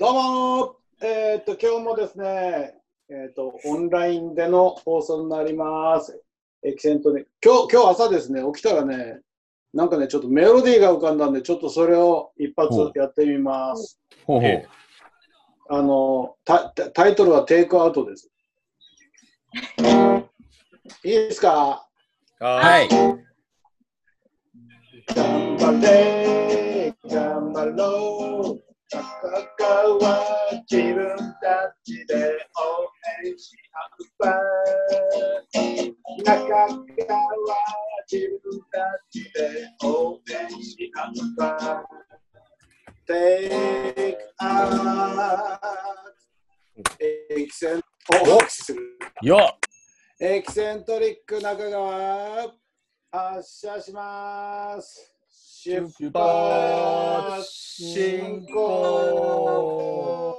どうもえっ、と、今日もですね、えっ、と、オンラインでの放送になります。エキセントで。今日、今日朝ですね、起きたらね、なんかね、ちょっとメロディーが浮かんだんで、ちょっとそれを一発やってみます。ほうほうえ。あのタ、タタイトルはテイクアウトです。いいですか？は。はいい。頑張れ、頑張ろう。戦は自分たちで応援し合うば。中川は自分たちで応援し合うば。Take out エキセンおするよっエキセントリック中川発車します出発進行。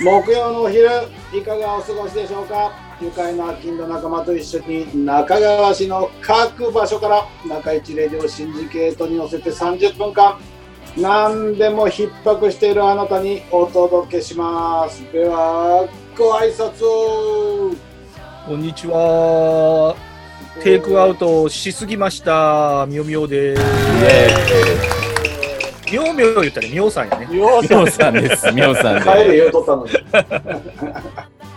木曜のお昼いかがお過ごしでしょうか？愉快な金の仲間と一緒に中川市の各場所から中市レディオシンジケートに乗せて30分間何でも逼迫しているあなたにお届けしますではご挨拶をこんにちは。テイクアウトしすぎました。みおみおでイす。エみおみお言ったらみおさんやね。みおさんです。みおさん帰るで言うとったのに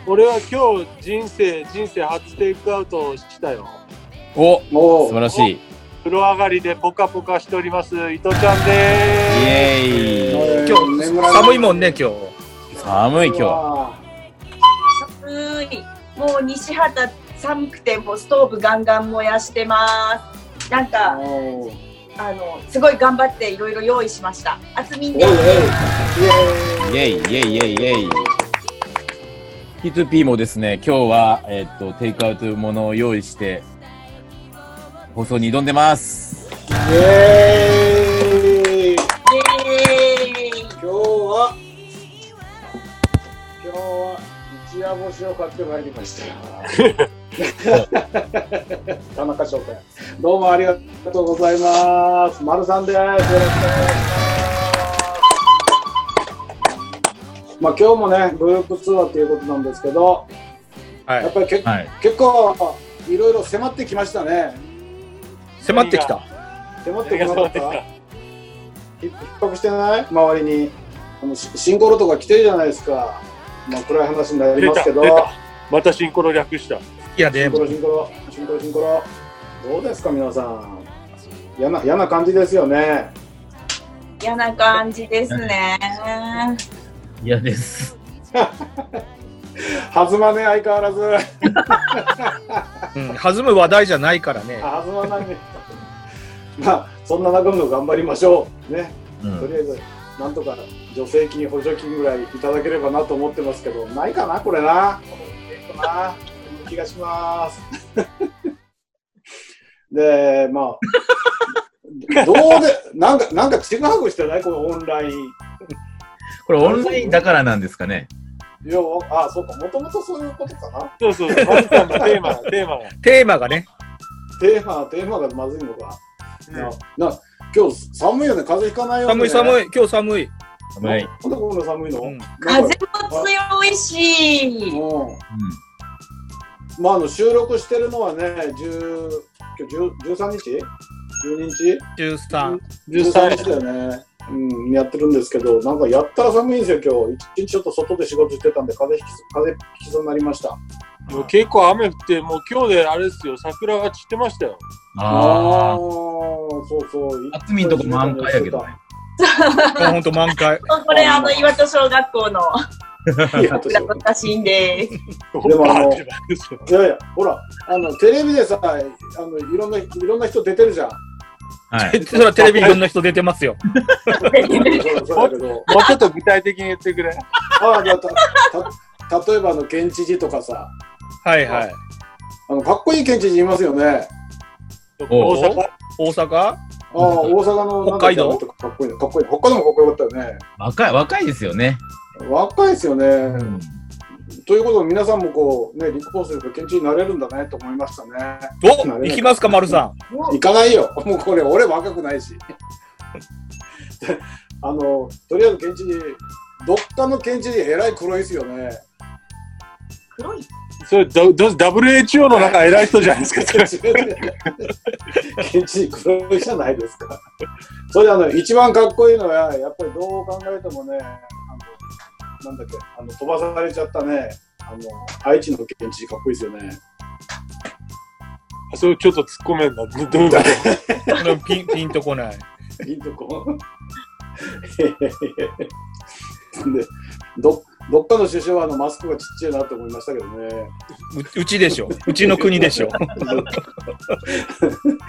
俺は今日人生人生初テイクアウトをしたよおもう素晴らしい。イ風呂上がりでポカポカしております伊藤ちゃんでエーイ今日寒いもんね今日。寒い今日。寒い。もう西畑寒くてもうストーブガンガン燃やしてます。なんかおーあのすごい頑張っていろいろ用意しました。あつみんです。えいイエーイイエイイエイイエイイエイ。P2P もですね、今日は、えっと、テイクアウトものを用意して、放送に挑んでます。イエーイイエーイ。今日は今日は一夜干しを買ってまいりました田中商店どうもありがとうございます丸さんですよろしくお願いしますまあ今日もねグループ通話ということなんですけどはい。やっぱりけ、はい。結構いろいろ迫ってきましたね。迫ってきた。迫ってこなかったひ逼迫してない？周りに。あのしシンコロとか来てるじゃないですか。まあ暗い話になり出ますけど。た出た。またシンコロ略した。いやでも。シンコロシンコロシンコロシンコロ。どうですか皆さん。嫌な嫌な感じですよね。嫌な感じですね。嫌です。弾まね相変わらず。うん弾む話題じゃないからね。あ弾まないね。まあそんな中も頑張りましょう。ね。うん。とりあえずなんとか助成金補助金ぐらいいただければなと思ってますけどないかなこれな。えっとな気がします。でまあどうでなんかなんかちぐはぐしてない？このオンラインこれオンラインだからなんですかね？いやあそうかもともとそういうことかな？そうそうそうマジテーマ テーマがテーマがね。テーマテーマがまずいのか、うんなな今日寒いよね風邪ひかないよね寒い寒い。今日寒い。はい。なんでこんな寒いの、うん風も強いし。もううまあ、あの収録してるのはね、10今日10 13日 ?12 日？13。?13 日だよね。うん、やってるんですけど、なんかやったら寒いんですよ、今日。一日ちょっと外で仕事してたんで、風邪ひき風邪ひきそうになりました。もう結構雨降ってもう今日であれですよ桜が散ってましたよん。ああ。そうそう。あつみんとこ満開やけどね。ほんと満開。これあの岩戸小学校の いや桜の写真でもあの いやいや、ほら、あの、テレビでさ、あの、いろんな、いろんな人出てるじゃん。はい。それはテレビいろんな人出てますよ。もうちょっと具体的に言ってくれあたた例えばあの県知事とかさ、はいはい。あのかっこいい県知事いますよね。お大阪？大阪？ああ、大阪の北海道？かっこいいね。かっこいい。北海道もかっこよかったよね。若い、若いですよね。若いですよね。うんということで、皆さんもこう、ね、立候補すると県知事になれるんだねと思いましたね。お行きますか、丸さん。行かないよ。もうこれ、俺若くないし。あの、とりあえず県知事、どっかの県知事、えらい黒いですよね。黒い？それ、どど WHO のなんか偉い人じゃないですか。それ 県知事黒いじゃないですか。それであの、一番かっこいいのは、やっぱりどう考えてもね、なんだっけ、あの、飛ばされちゃったね、あの、愛知の県知事かっこいいですよね。それちょっと突っ込めんな。ど どういうこと？ピンピンとこない。いいとこ。でどどっかの首相はあのマスクがちっちゃいなって思いましたけどね。ううちでしょ。うちの国でしょ。い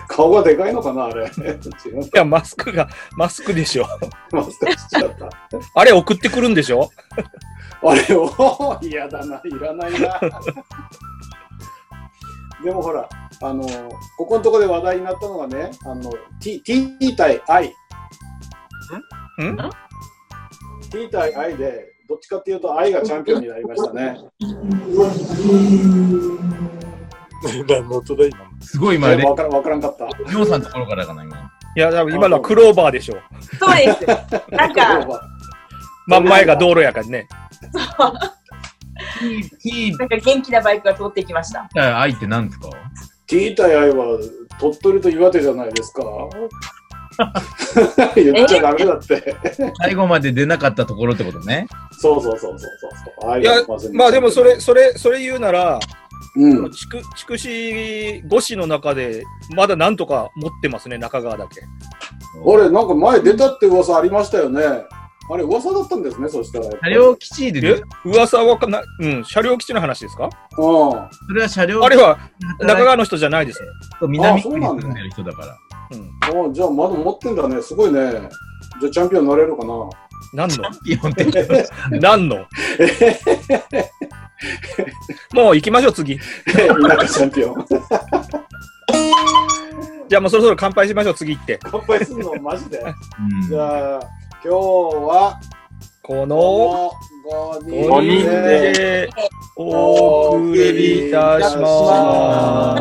顔がでかいのかな、あれ。違うや、マスクが、マスクでしょ。マスクちっちゃかった。あれ送ってくるんでしょあれを？嫌だな、いらないな。でもほら、あの、ここのところで話題になったのがね、あの、T, T 対 I。ん？T 対 I で、どっちかっていうと I がチャンピオンになりましたね。すごい今、レわからわからんかった。りょうさんのところからかな、今。いや、今のはクローバーでしょ。そうです。なんか、真ん前が道路やからね。T、なんか元気なバイクが通ってきました。愛って何ですか？T 対 I は鳥取と岩手じゃないですか。言っちゃダメだって。最後まで出なかったところってことね。そうそうそうそうそう。愛いやがまあでもそれ、それ、それ言うなら、うん。筑筑紫五市の中で、まだなんとか持ってますね、中川だけ。俺、なんか前出たって噂ありましたよね。あれ、噂だったんですね、そしたら。車両基地で噂はかな、うん、車両基地の話ですか？うん。それは車両あれは中中川の人じゃないですね。南区に住んでる人だから。うん。あじゃあ、まだ持ってんだね。すごいね。じゃあ、チャンピオンになれるかな。何の？ピオンって。何の？もう行きましょう、次。田舎チャンピオン。じゃあもうそろそろ乾杯しましょう、次行って。乾杯するの、マジで。うんじゃあ、今日は、このこの5 5人でお送りいたしま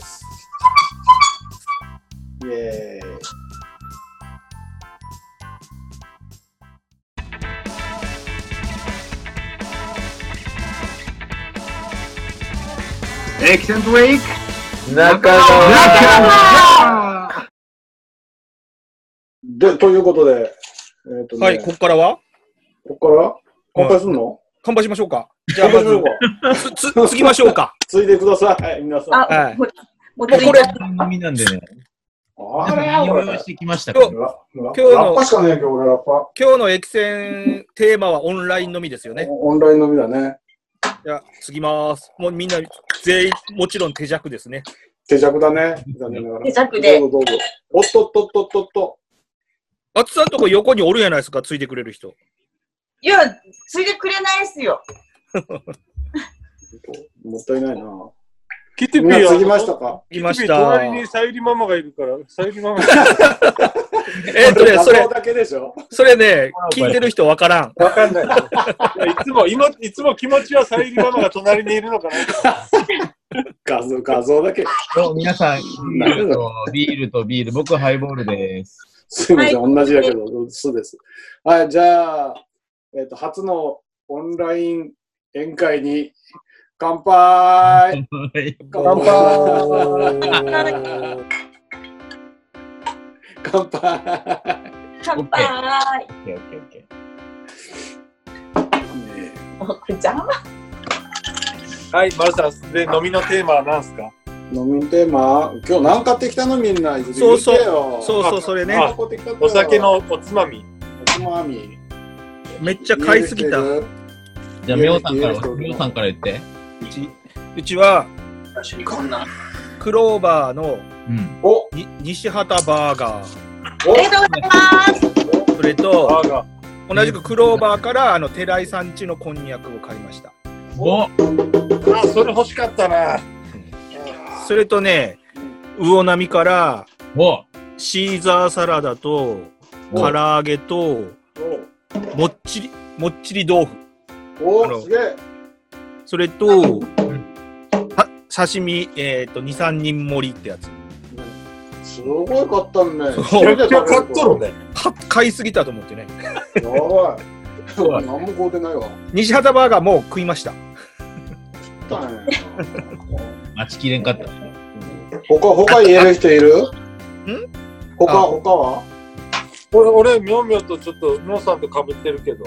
す。イエーイ。エキセントウィーク中で、ということで、えっ、とね、はい、ここからは？ここから？乾杯するの、乾杯しましょうか。じゃあま乾杯しましょうず、か。つ、つ、つぎましょうか。ついでください、皆さん。あ、はいもうこれ飲みなんでね。あれ用意してきましたか今日ラ今日のラッパしかねえ今日俺ラッパ。今日のエキセンテーマはオンラインのみですよね。オンライン飲みだね。じゃあ、継ぎます。もうみんな全員、もちろん手弱ですね。手弱だね。残念ながら。手弱でどうぞどうぞ。おっとっとっとっとっと。あつさんとこ横におるやないですか、ついてくれる人。いや、ついでくれないっすよ。もったいないな。キティピみんな継ぎーましたかいましキティピーた。隣にさゆりママがいるから、さゆりママが。えっとね、それ画像、だけでしょそれね、聞いてる人わからん。わかんない。いつも、今、いつも気持ちはさゆりママが隣にいるのかな。画像、画像だけ。そう皆さん、ビールとビールとビール、僕はハイボールです。すいません、同じだけど、そうです。はい、じゃあ、えっ、と、初のオンライン宴会に乾杯乾乾杯乾杯乾杯。オッケー。はい、マルさん、で、飲みのテーマは何すか？飲みテーマ今日何買ってきたのみんな？そうそうそうそう、それね。お酒のおつまみ。おつまみめっちゃ買いすぎた。じゃあ、みょうさんから、みょうさんから言って。ちうちは、クローバーのうん。おに西畑バーガー。おありがとうございます。それと、バーガー。同じくクローバーから、あの、寺井さんちのこんにゃくを買いました。おあ、それ欲しかったな。それとね、魚波から、おシーザーサラダと、お唐揚げと、もっちり、もっちり豆腐。おおすげえ。それと、は刺身、えっ、と、2、3人盛りってやつ。すごい買ったんね。そうめっちゃ買っとるね。か買いすぎたと思ってね。やばい。何も買うてないわ。西畑バーガーもう食いました。買ったんや待ちきれんかった。他、他言える人いる？他、あ他は？俺、俺、みょんみょんとちょっと、みょんさんと被ってるけど、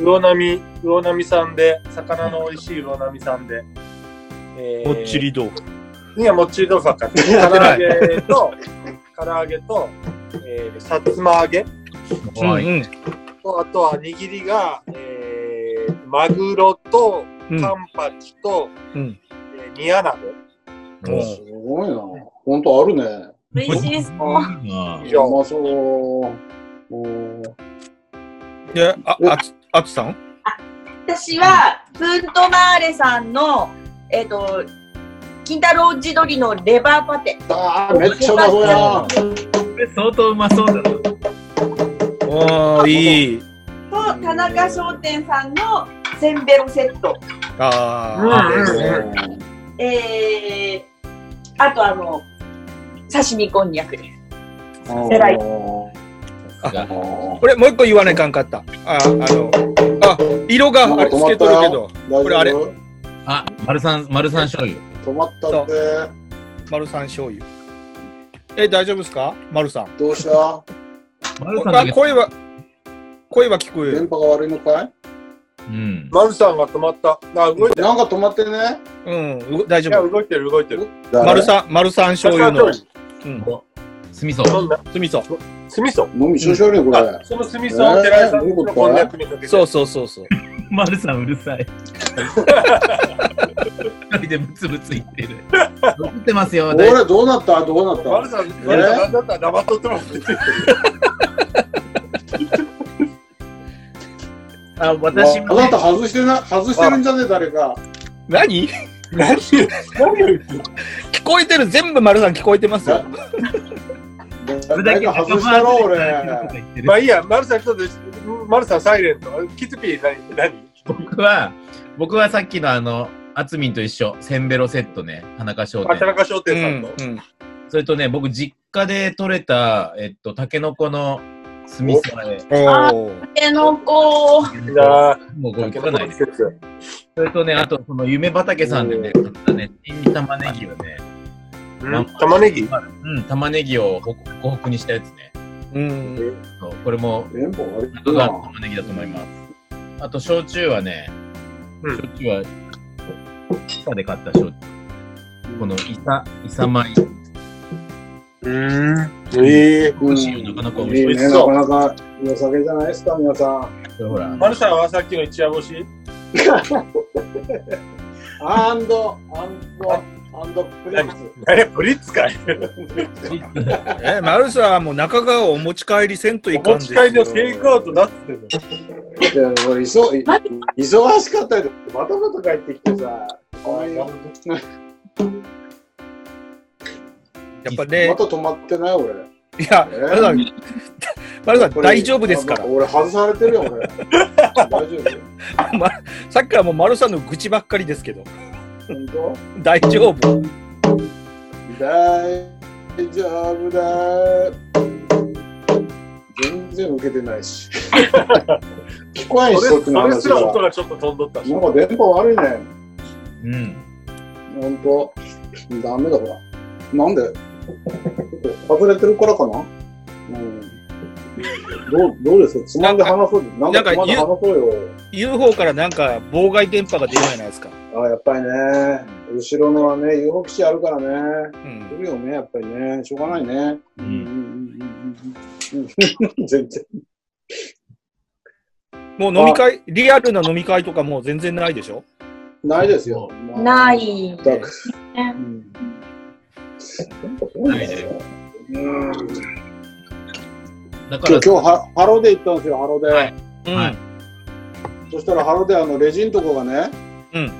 魚波、魚波さんで、魚の美味しい魚波さんで、えーもっち。り豆腐。いや、もっちり豆腐は買 ってる。唐揚げと、唐揚げと、えー、さつま揚げはい。うんと、あとは握りが、えー、マグロと、うん。カンパチと、うんえー、煮穴子。うんすごいな。ほんとあるね。美味しいです。いいな以上うまそう。おーで、あ、あつ、あつさん？私は、プントマーレさんの、えっ、と、金太郎地鶏のレバーパテ。あーめっちゃうまそうやこれ相当うまそうだな。おー、いい。と、田中商店さんのセンベロセット。あうんー。えー、あとあの、刺身こんにゃくです。な。偉いさすがこれもう一個言わないかんかった。あ、あの、あ、色があれつけとるけど、大これあれあ、丸三、丸三醤油。止まったって。丸さん醤油。え、大丈夫ですか？丸さん。どうした？あ、丸三だけ。声は、声は聞こえる。電波が悪いのかい？うん。マルさんが止まった。あ、動いてる。なんか止まってね。うん、う大いや、丈夫。動いてる、動いてる。丸さん、丸さん醤油の、うん、酢味噌。飲んだ。酢味噌。酢味噌。飲みしょしょるね、これ。あその酢味噌を寺井さんのこんにゃくにかけて。そうそうそうそう。丸さんうるさい。一人でブツブツ言ってる。映ってますよ。大俺どうなった？どうなった？マルさん、ん、なんだったら黙っとってます。あ、私もねあなた外してな、外してるんじゃね？え、誰か。何？何何を言ってる聞こえてる全部丸さん聞こえてますよ。それだけ外したろ、俺。まあいいや、マルさん、ちょっと、マルさん、サイレント。キツピー、何何？僕は、僕はさっきのあの、あつみんと一緒、センベロセットね、田中商あ、田店。中商う店さんんと。うん。それとね、僕実家で採れた、えっと、タケノコの酢味噌あれ。おー。えのこ、もうこれぁ。聞かないそれとね、あと、その夢畑さんでね、買ったね、新玉ねぎをね、うん玉ねぎ？うん、玉ねぎをほほほくにしたやつね。うん。そうこれも、中川のな。玉ねぎだと思います。あと、焼酎はね、うん焼酎は、イサで買った焼酎。このイサ、イサ米。うん。ええ。うん美味しいよなかなか美味しいいいね、なかなかいいお酒じゃないですか、皆さん。マルさんはさっきの一夜干し？アンド、アンド、アンドプレイス。何や、ブリッツかい え、丸さんはもう中川をお持ち帰りせんといお持ちかんですよ帰りのテイクアウトだっつってんの。いやもう忙い忙しかったりバタバタ帰ってきてさ、まやっぱね、た止まってない俺。いや、え？丸さん、丸さんこれ大丈夫ですから。俺外されてるよ、俺。大丈夫 まさっきからもう丸さんの愚痴ばっかりですけど、本当大丈夫？大丈夫だ。全然受けてないし。聞こえんし、そっちのそれすら音。がちょっと飛んどったし。なんか電波悪いね。うん。本当。ダメだ、ほら。なんで？外れてるからかな？うん。どう、どうですか？つまんで話そう。なんかつまんで話そうよ。UFO からなんか妨害電波が出るじゃないですか。あやっぱりね。後ろのはね、UFO 基地あるからね。うん。来るよね、やっぱりね。しょうがないね。ううんんうんうんうん全然。もう飲み会、リアルな飲み会とかもう全然ないでしょ？ないですよ。ない。だくうんないでうんだから今日、、今日はハロで行ったんですよ、ハロで。はいうん。はいそしたらハロであのレジんとこがね、うん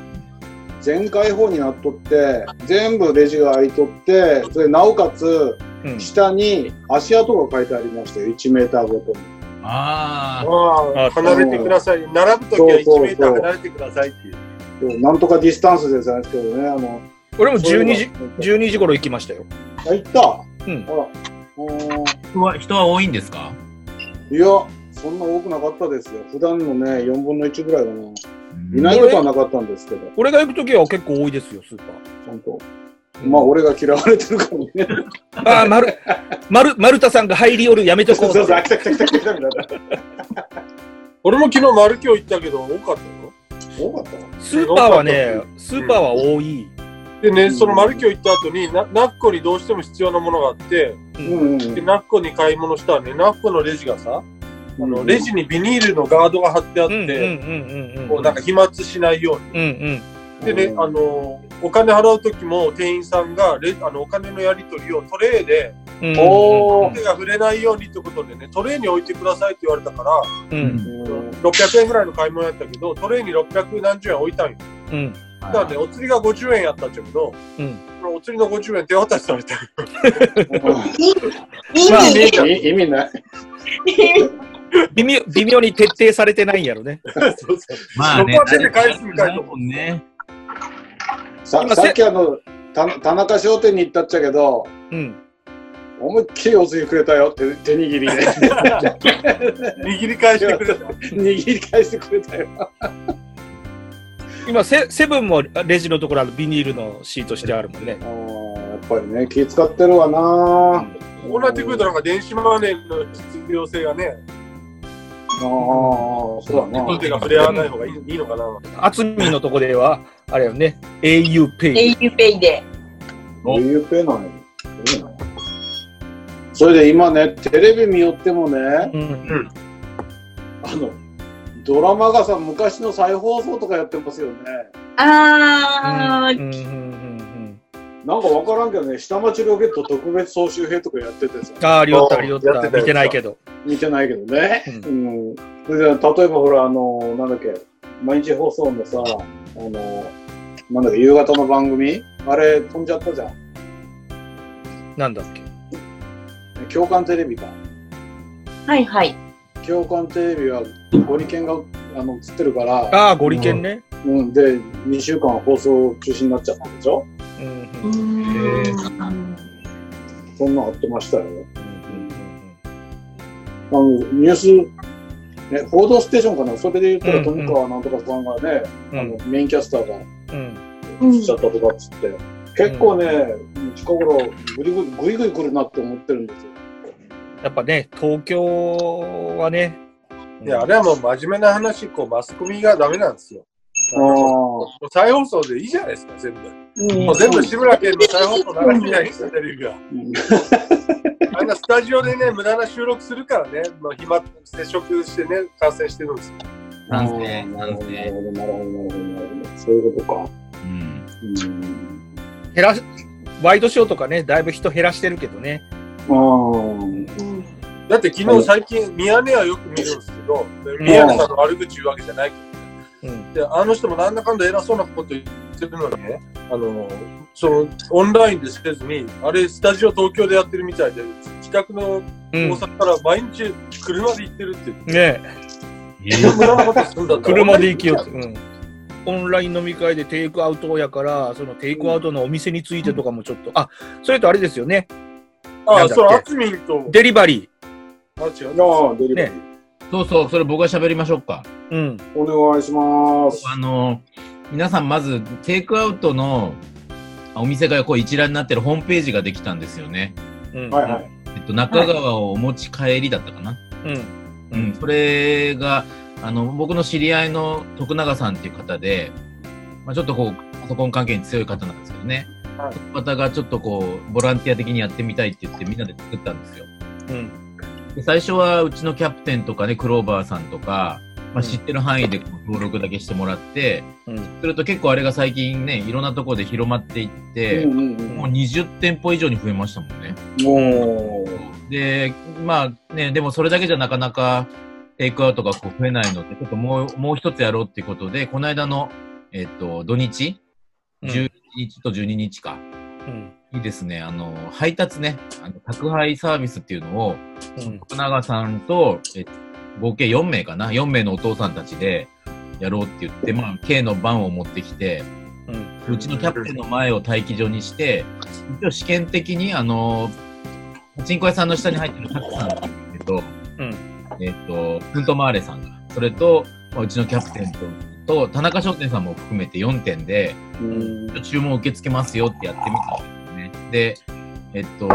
全開放になっとって、全部レジが開いとって、それでなおかつ、うん下に足跡が書いてありましたよ、1メーターごとに。ああ、ああ、離れてください。並ぶときは1メーター離れてくださいっていう。そうなんとかディスタンスでじゃないですけどね、あの、俺も12時、十12時頃行きましたよ。あ、行ったうんあら。うーん人は人は多いんですか？いや、そんな多くなかったですよ。普段のね、4分の1ぐらいかな。いないことはなかったんですけど、俺が行くときは結構多いですよ、スーパちゃんと。まあ、俺が嫌われてるかもね。ー。ああ、まる、まる、丸田さんが入り寄るやめとこう。そうそう、来た来た来た来た来たみたいな。俺も昨日丸京行ったけど多かったよ。多かったスーパーはね、スーパーは多い。でね、その丸京行った後にな、ナッコにどうしても必要なものがあって、ナッコに買い物したらね、ナッコのレジがさ、あの、うん。レジにビニールのガードが貼ってあって。こうなんか飛沫しないように。でね、あの、お金払う時も店員さんがレあのお金のやり取りをトレーでうんおー手が触れないようにってことでね、トレーに置いてくださいって言われたから、うん。うん600円ぐらいの買い物やったけど、トレーに600何十円置いたんよ。うんだからね、お釣りが50円やったんだけど、うん。お釣りの50円手渡しされて、意まあ味、意意味ない。微妙、微妙に徹底されてないんやろね。そうそうまあね、そこは手で返すみたいなもんね。さ今さっきあの、た田中商店に行ったっちゃけど、うん。思いっきりお釣りくれたよって手握りで 握り返してくれた。握り返してくれたよ。今セ、セブンもレジのところあのビニールのシートしてあるもんねあ。ーやっぱりね、気使ってるわなこうなってくるとなんか電子マネーの必要性がね、ああ、そうだな。手が触れ合わない方がいいいいのかな。あつみのとこでは、あれよね、au ペイ。auPay で。お au ペイなんやいいなそれで今ね、テレビ見よってもね、うん。あの、ドラマがさ、昔の再放送とかやってますよね。あー、うんうんうんなんかわからんけどね、下町ロケット特別総集編とかやっててさ、ああ、ありよった、ありよった。やってたよ見てないけど。見てないけどね。ううん。それで、例えばほら、あの、なんだっけ、毎日放送のさ、あの、なんだっけ、夕方の番組？あれ飛んじゃったじゃん。なんだっけ？共感テレビか。はいはい。共感テレビはゴリケンがあの映ってるから、ああ、ゴリケンね。うん、で、2週間放送中止になっちゃったんでしょ？うんううん。ー。ん。そんなんあってましたよ。うんあの、ニュース、ね、報道ステーションかな？それで言ったら、うん富川なんとかさんがね、うん。あの、メインキャスターがうん。うんしちゃったとかっつって、結構ね、近頃ぐりぐり、ぐいぐい来るなって思ってるんですよ。やっぱね、東京はね。いや、あれはもう真面目な話、こう、マスコミがダメなんですよ。あもう再放送でいいじゃないですか、全部。うんもう全部志村けんの再放送流しないんですよ、テレビが。あんなスタジオでね、無駄な収録するからね、もう暇、接触してね、感染してるんですよ。なるほど、賛成。なるほど、なるほど、なるほど、なるほど。そういうことか。うん。うん。減らし、ワイドショーとかね、だいぶ人減らしてるけどね。ああ。うんだって昨日最近、宮根はよく見るんですけど、宮根さんの悪口言うわけじゃない。けど、うん。で、あの人もなんだかんだ偉そうなこと言ってるのにね、あの、その、オンラインでせずに、あれ、スタジオ東京でやってるみたいで、自宅のうん。大阪から毎日車で行ってるって言って、ね。えそんな無駄なことするんだったら。車で行きよって。うん。オンライン飲み会でテイクアウトやから、そのテイクアウトのお店についてとかもちょっと、あ、それとあれですよね。なあそう、あつみんと、デリバリあ、違う。ああ、デリバリー。そうそう、それ僕が喋りましょうか。ー。うん。お願いします。あの、皆さんまず、テイクアウトのお店がこう一覧になってるホームページができたんですよね。うん。はいはい。えっと、中川をお持ち帰りだったかな。うん。うん、それが、あの、僕の知り合いの徳永さんっていう方で、まあ、ちょっとこう、パソコン関係に強い方なんですけどね。はいその方がちょっとこう、ボランティア的にやってみたいって言ってみんなで作ったんですよ。うん。で最初はうちのキャプテンとかね、クローバーさんとか、まあ、うん知ってる範囲で登録だけしてもらって、うん。すると結構あれが最近ね、いろんなところで広まっていって、うんうんもう20店舗以上に増えましたもんね。で、まあね、でもそれだけじゃなかなかテイクアウトがこう増えないので、ちょっともう、もう一つやろうっていうことで、この間の、えっと、土日、うん11日と12日か、うん。にですね、あの、配達ね、あの宅配サービスっていうのを、うん。福永さんと、え合計4名かな ?4 名のお父さんたちでやろうって言って、まあ、K のバンを持ってきて、うん。うちのキャプテンの前を待機所にして、一応試験的に、あの、パチンコ屋さんの下に入ってるタクさんなんですけど、うんえっと、フントマーレさんが、それと、まあうちのキャプテンと、と、田中商店さんも含めて4点で、うん注文受け付けますよってやってみたんでえっと、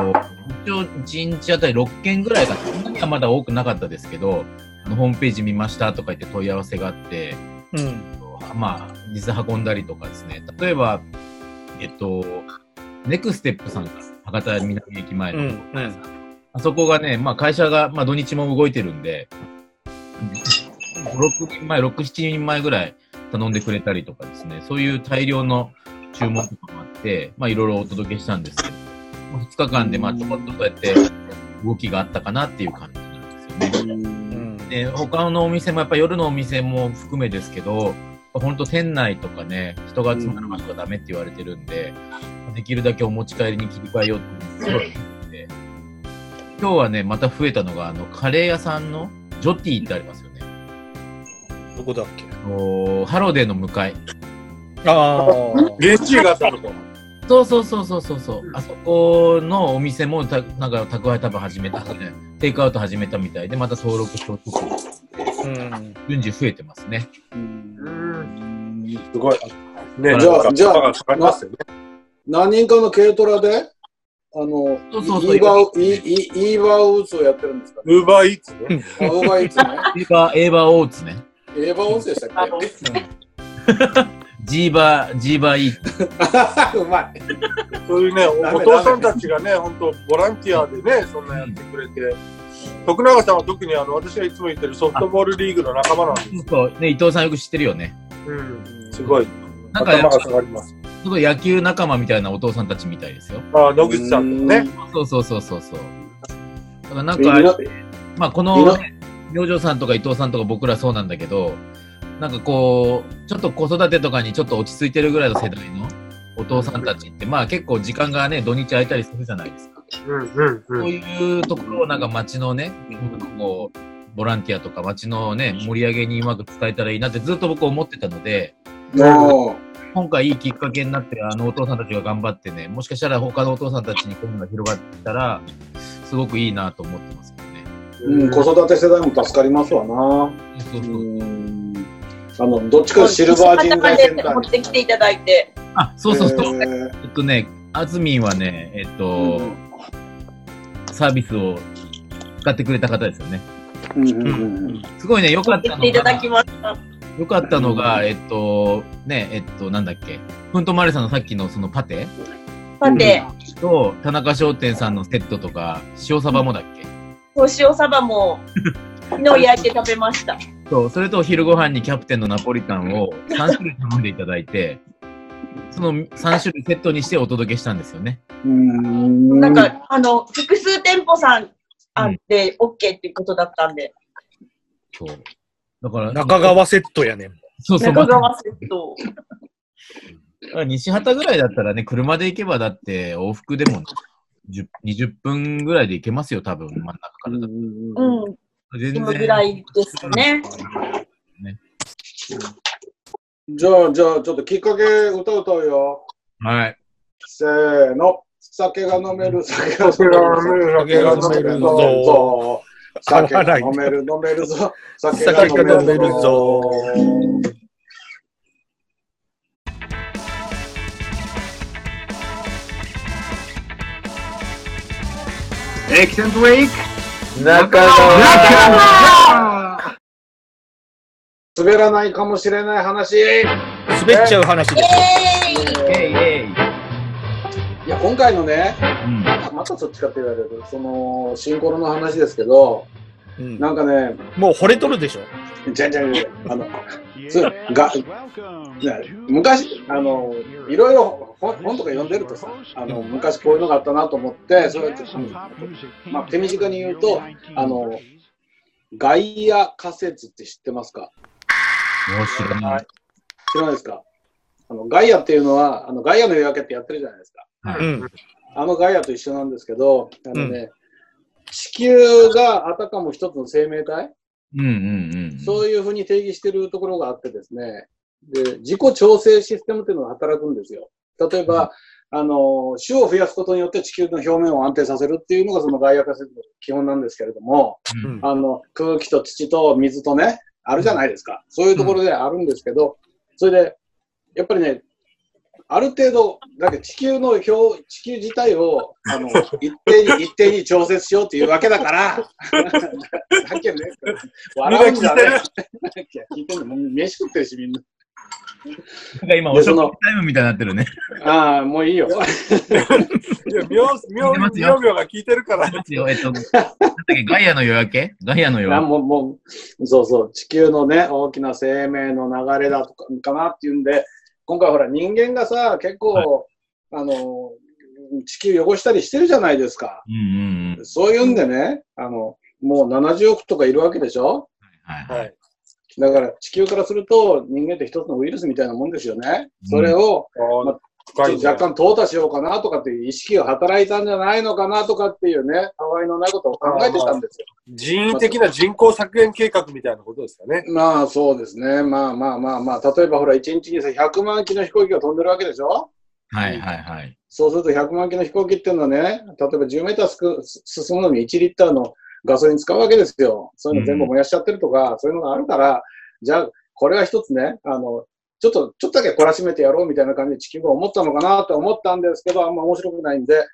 一応1日あたり6件ぐらいが、そんなにはまだ多くなかったですけど、あのホームページ見ましたとか言って問い合わせがあって、うん。まあ、実際運んだりとかですね。例えば、えっと、ネクステップさんが博多南駅前の、うん。うん。あそこがね、まあ会社が、まあ土日も動いてるんで、5、6人前、6、7人前ぐらい頼んでくれたりとかですね、そういう大量の注文とかもて、まあいろいろお届けしたんですけど、2日間でまあちょこっとそうやって動きがあったかなっていう感じなんですよね。うん。で、他のお店もやっぱ夜のお店も含めですけど、本当店内とかね、人が集まる場所がダメって言われてるんで、できるだけお持ち帰りに切り替えようってすごい思って、今日はね、また増えたのが、あの、カレー屋さんのジョティってありますよね。どこだっけ？おハロデーの向かい。ああ。ゲンチーがあったのか。そうそうそうそうそうそう。あそこのお店もた、なんか宅配多分始めた、ね、テイクアウト始めたみたいで、また登録しておくと、うん。順次増えてますね。うんすごい。ね、じゃあじゃあパがかかりますよね。何人かの軽トラで、あの、そうそうそうイーバー、イーイーバーウーツをやってるんですか？ね。ウーバーイーツね。あオーバーイーツね。エーバー、エーバーオーツね。エーバーウーツでしたっけ？ジーバー、ジーバーイーツ。うまい。そういうね、お父さんたちがね、本当ボランティアでね、そんなやってくれて。徳永さんは特にあの私がいつも言ってるソフトボールリーグの仲間なんです。そう、ね、伊藤さんよく知ってるよね。うん、すごい。なんか頭が下がります。すごい野球仲間みたいなお父さんたちみたいですよ。ああ、野口さんとかね。そうそうそうそうそう。だからなんか、まあこのな、明星さんとか伊藤さんとか僕らそうなんだけど、なんかこう、ちょっと子育てとかにちょっと落ち着いてるぐらいの世代のお父さんたちって、まあ結構時間がね、土日空いたりするじゃないですか。うんうんそういうところをなんか街のね、こう、ボランティアとか街のね、盛り上げにうまく伝えたらいいなってずっと僕思ってたので、も今回いいきっかけになって、あのお父さんたちが頑張ってね、もしかしたら他のお父さんたちにこういうのが広がったら、すごくいいなと思ってますけどね。う、うん、子育て世代も助かりますわな。そうそうう。ん。あの、どっちかシルバー人材センター持ってきていただいて。あ、そうそうそう。えーえっとね、あずみんはね、えっと、うんサービスを使ってくれた方ですよね。うんうんうんすごいね、良か持ったのきていただきが、ました。良かったのが、えっと、ね、えっと、なんだっけ、ふんとまれさんのさっきのそのパテ？さて、と、田中商店さんのセットとか、塩サバもだっけ？そう塩サバも昨日焼いて食べました。そう、それとお昼ご飯にキャプテンのナポリタンを 3種類頼んでいただいて、その3種類セットにしてお届けしたんですよね。うん。なんか、あの、複数店舗さんあって OK っていうことだったんで、そう。だから、中川セットやねん。そうそう、中川セット。ま あ西畑ぐらいだったらね、車で行けばだって往復でも10 20分ぐらいで行けますよ、多分真ん中からだと。うん、全今ぐらいですね。じゃあ、じゃあ、ちょっときっかけ歌歌うよ。はい。せーの。酒が飲める、酒が酒が飲める酒が飲めるぞ酒が飲める、飲めるぞ。酒が酒が飲めるぞ。エキ中滑らないかもしれない話。滑っちゃう話です。いや、今回のね、うん。またそっちかって言われる、その、シンコロの話ですけど、うんなんかね、もう惚れとるでしょ？じゃんじゃんじゃん、あの、つが、ね昔、あの、いろいろ本本とか読んでるとさ、あの、昔こういうのがあったなと思って、そうやって、まあ、手短に言うと、あの、外野仮説って知ってますか？知らない。知らないですか？あの、ガイアっていうのは、あの、ガイアの夜明けってやってるじゃないですか。あのガイアと一緒なんですけど、あのね、地球があたかも一つの生命体、うんうんうん。そういうふうに定義してるところがあってですね、で、自己調整システムっていうのが働くんですよ。例えば、あの、種を増やすことによって地球の表面を安定させるっていうのがそのガイア化説の基本なんですけれども、うんあの、空気と土と水とね、あるじゃないですか。そういうところであるんですけど、それで、やっぱりね、ある程度、だけど地球の表、地球自体を、あの、一定に、一定に調節しようっていうわけだから、さっきね、笑うんじゃねえ。いや聞いてんの、飯食ってるし、みんな。なんか今、お食事タイムみたいになってるね。ああ、もういいよ。いや、みょう、みょう、聞いてますよみょうみょうが聞いてるから。えっと、なんだっけ、ガイアの夜明け？ガイアの夜なん明ももう、そうそう、地球のね、大きな生命の流れだとか、かなっていうんで、今回ほら、人間がさ、結構、あの、地球汚したりしてるじゃないですか。け。うんうんうん。そういうんでね、あの、もう70億とかいるわけでしょ？はいはい。はい。だから地球からすると人間って一つのウイルスみたいなもんですよね。それをあ深いねちょっと若干淘汰しようかなとかっていう意識が働いたんじゃないのかなとかっていうね、たわいのないことを考えてたんですよ。人為的な人口削減計画みたいなことですかね。まあそうですね。まあまあまあまあ、例えばほら、1日にさ100万機の飛行機が飛んでるわけでしょ？はいはいはい。そうすると100万機の飛行機っていうのはね、例えば10メーター進むのに1リッターのガソリン使うわけですよ。そういうの全部燃やしちゃってるとか、そういうのがあるから、じゃあ、これは一つね、あの、ちょっと、ちょっとだけ懲らしめてやろうみたいな感じで地球が思ったのかなと思ったんですけど、あんま面白くないんで、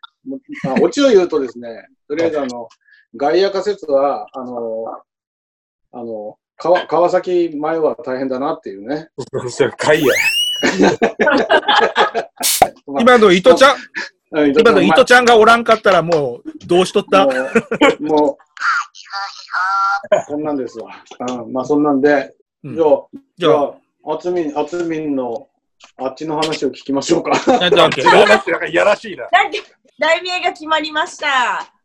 まあ、オチを言うとですね、とりあえずあの、外野仮説は、あの、あの、川川崎前は大変だなっていうね。それ、かいや。今の糸ちゃん、うん今の糸ちゃんがおらんかったらもう、どうしとった？もう、もう、こんなんですわ。うん、まあそんなんで、うんじゃあ、じゃあ、あ、あつみん、あつみんの、あっちの話を聞きましょうか。なんだっけ違うなって、なんかいやらしいな。なんか題名が決まりました。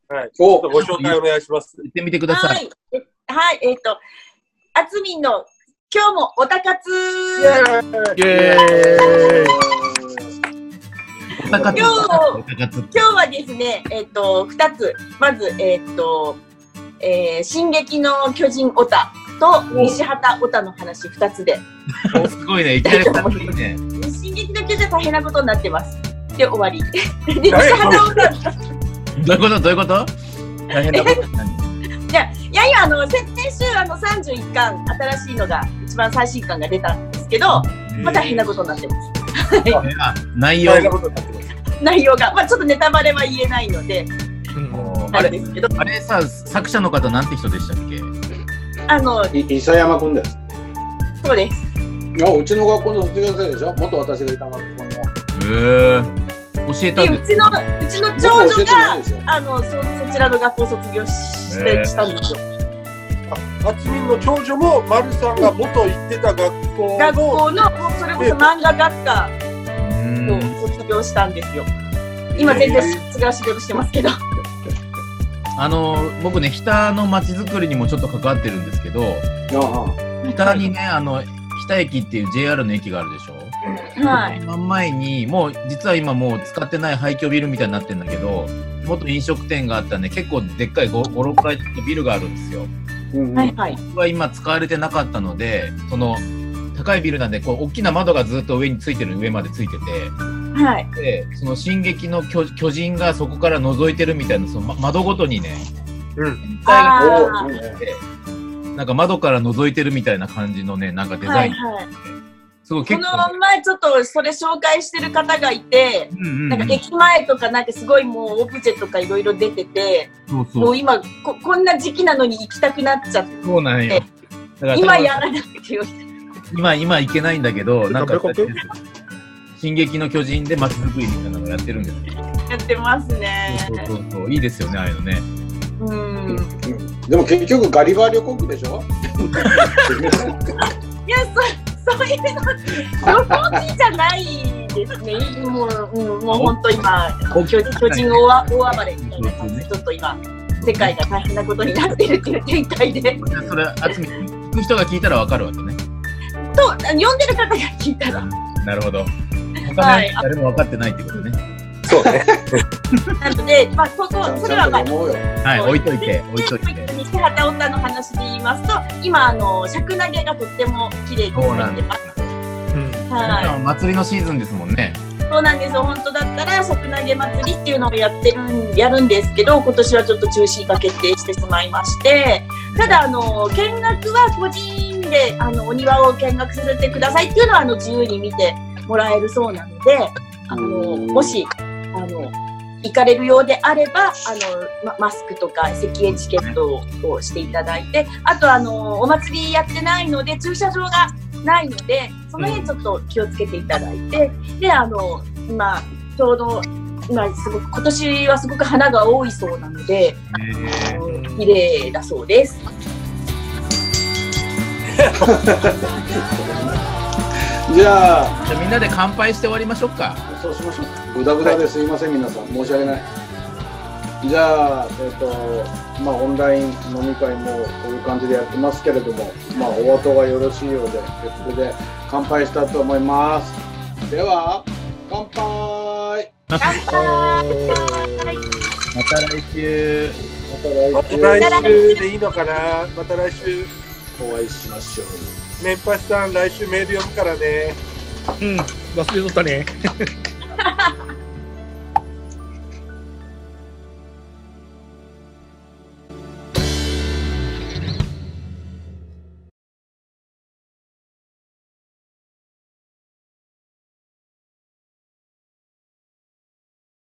はい。ちょっとおご紹介お願いします。言ってみてくださ。はいい。えはい、えっ、と、あつみんの今日もおたかつイェーイおたかつ。今日。今日はですね、えっ、と、二つ。まず、えっ、と、えー、進撃の巨人オタと西畑オタの話二つで、すごいね。いきなり二ついいね。進撃の巨人は大変なことになってます。で、終わり。で、西何畑オタ、どういうこと？どういうこと？大変なこと？何？いや、いやいや、あの、先週、あの、31巻、新しいのが、一番最新巻が出たんですけど、まあ、大変なことになってます。あ内容？大変なことになってます。内容が。まあ、ちょっとネタバレは言えないので、うんああれれですけど、あれさ、作者の方なんて人でしたっけ？あの、い伊佐山くんです。そうです。いや、うちの学校の卒業生でしょ？元私がいた学校の。へえ。教えたで、んですうちの、うちの長女があの、そ、そちらの学校卒業してしたんですよ。ああつみんの長女も、まるさんが元行ってた学校学の、校の、もうそれこそ漫画学科うーんを卒業したんですよ。今全然違う仕事してますけど。あの、僕ね、日田の街づくりにもちょっと関わってるんですけど、あ日田にね、あの、日田駅っていう JR の駅があるでしょ？はい。真前に、もう、実は今もう使ってない廃墟ビルみたいになってるんだけど、元飲食店があったんで、結構でっかい5、5 6階のビルがあるんですよ。はいはい。は今使われてなかったので、その、高いビルなんで、こう、大きな窓がずっと上についてる、上までついてて、はい。で、その進撃の巨巨人がそこから覗いてるみたいな、そのま窓ごとにね、うん。があおーいいねなんか窓から覗いてるみたいな感じのね、なんかデザイン。はいはい。すごいこ結構、の前ちょっとそれ紹介してる方がいて、うんうんうん、なんか駅前とかなんかすごいもうオブジェとかいろいろ出てて、そうそう。もう今ここんな時期なのに行きたくなっちゃって、そうなんよ。だから今やらなくてよ今、今行けないんだけど、なんか進撃の巨人で街づくりみたいなのをやってるんですよ。やってますね。そうそうそう。いいですよね、ああいうのね。うん。うんでも結局ガリバー旅行記でしょ？いや、そそういうの、旅行記じゃないですね。もう、うん、もう本当今、巨人巨人大大暴れみたいな感じで、ちょっと今、世界が大変なことになってるっていう展開で、でそれ、あつみ、聞く人が聞いたらわかるわけね。と、読んでる方が聞いたら、なるほど。他のはい誰も分かってないってことね。そうね。なので、まあ、ここ、それはまあ。はい、置いといて、置いといて。で西畑女の話で言いますと、今、あの、尺投げがとっても綺麗にそうなんでなってます。うん。はい。祭りのシーズンですもんね。そうなんですよ。本当だったら、尺投げ祭りっていうのをやってるん、やるんですけど、今年はちょっと中止が決定してしまいまして、ただ、あの、見学は個人で、あの、お庭を見学させてくださいっていうのは、あの、自由に見てもらえるそうなので、あの、もし、あの、行かれるようであれば、あの、まマスクとか席エチケットをしていただいて、あと、あの、お祭りやってないので、駐車場がないので、その辺ちょっと気をつけていただいて、で、あの、今、ちょうど、今、すごく、今年はすごく花が多いそうなので、綺麗だそうです。じゃあ、じゃあみんなで乾杯して終わりましょうか。そうしましょう。ぐだぐだですいません、皆さん。申し訳ない。じゃあ、えっ、と、まあ、オンライン飲み会もこういう感じでやってますけれども、まあ、お後がよろしいようで、それで乾杯したいと思います。では、乾杯乾杯また来週。またまた来週来週でいいのかなまた来週。お会いしましょう。年パスさん、来週メール読むからね。うん。忘れとったね。